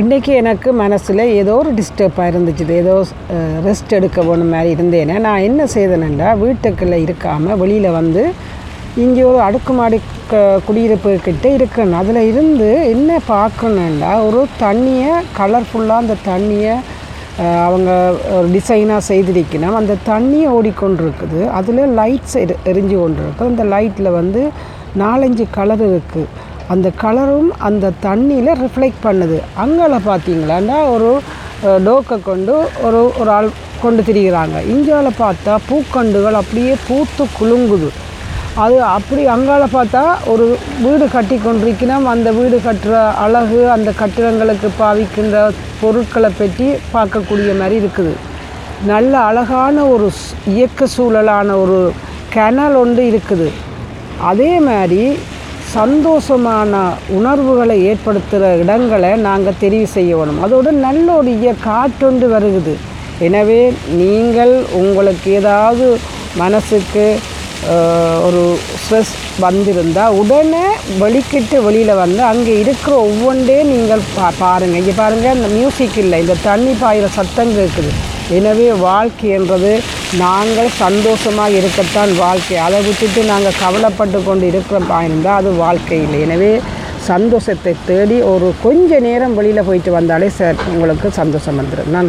இன்றைக்கி எனக்கு மனசில் ஏதோ ஒரு டிஸ்டர்பாக இருந்துச்சு ஏதோ ரெஸ்ட் எடுக்க போன மாதிரி இருந்தேனே. நான் என்ன செய்தேனண்டா வீட்டுக்குள்ளே இருக்காமல் வெளியில் வந்து இங்கே ஒரு அடுக்குமாடி க குடியிருப்பு கிட்டே இருக்கணும் அதில் இருந்து என்ன பார்க்கணுன்னா ஒரு தண்ணியை கலர்ஃபுல்லாக அந்த தண்ணியை அவங்க ஒரு டிசைனாக செய்திருக்கணும். அந்த தண்ணியை ஓடிக்கொண்டிருக்குது. அதில் லைட்ஸ் எரி எரிஞ்சு கொண்டு இருக்குது அந்த லைட்டில் வந்து நாலஞ்சு கலர் இருக்குது அந்த கலரும் அந்த தண்ணியில் ரிஃப்ளெக்ட் பண்ணுது. அங்கே பார்த்தீங்களாண்டா ஒரு டோக்கை கொண்டு ஒரு ஒரு ஆள் கொண்டு திரிகிறாங்க இங்கால பார்த்தா பூக்கண்டுகள் அப்படியே பூத்து குலுங்குது. அது அப்படி அங்கால பார்த்தா ஒரு வீடு கட்டி கொண்டிருக்கணும் அந்த வீடு கட்டுற அழகு அந்த கட்டிடங்களுக்கு பாவிக்கின்ற பொருட்களை பற்றி பார்க்கக்கூடிய மாதிரி இருக்குது. நல்ல அழகான ஒரு இயக்க சூழலான ஒரு கெனல் ஒன்று இருக்குது. அதே மாதிரி சந்தோஷமான உணர்வுகளை ஏற்படுத்துகிற இடங்களை நாங்கள் தெரிவு செய்யணும் அதோட நல்ல ஒரு காற்றொன்று வருகுது. எனவே நீங்கள் உங்களுக்கு ஏதாவது மனசுக்கு ஒரு ஸ்ட்ரெஸ் வந்திருந்தால் உடனே வெளிக்கிட்டு வெளியில் வந்து அங்கே இருக்கிற ஒவ்வொன்றே நீங்கள் பா பாருங்கள் இங்கே பாருங்கள் இந்த மியூசிக் இல்லை இந்த தண்ணி பாயிற சத்தம் கேட்குது எனவே வாழ்க்கை என்றது நாங்கள் சந்தோஷமாக இருக்கத்தான் வாழ்க்கை. அதை விட்டுட்டு நாங்கள் கவலைப்பட்டு கொண்டு இருக்கிற இருந்தால் அது வாழ்க்கை இல்லை. எனவே சந்தோஷத்தை தேடி ஒரு கொஞ்ச நேரம் வெளியில் போயிட்டு வந்தாலே சார் உங்களுக்கு சந்தோஷம் வந்துடும் நான்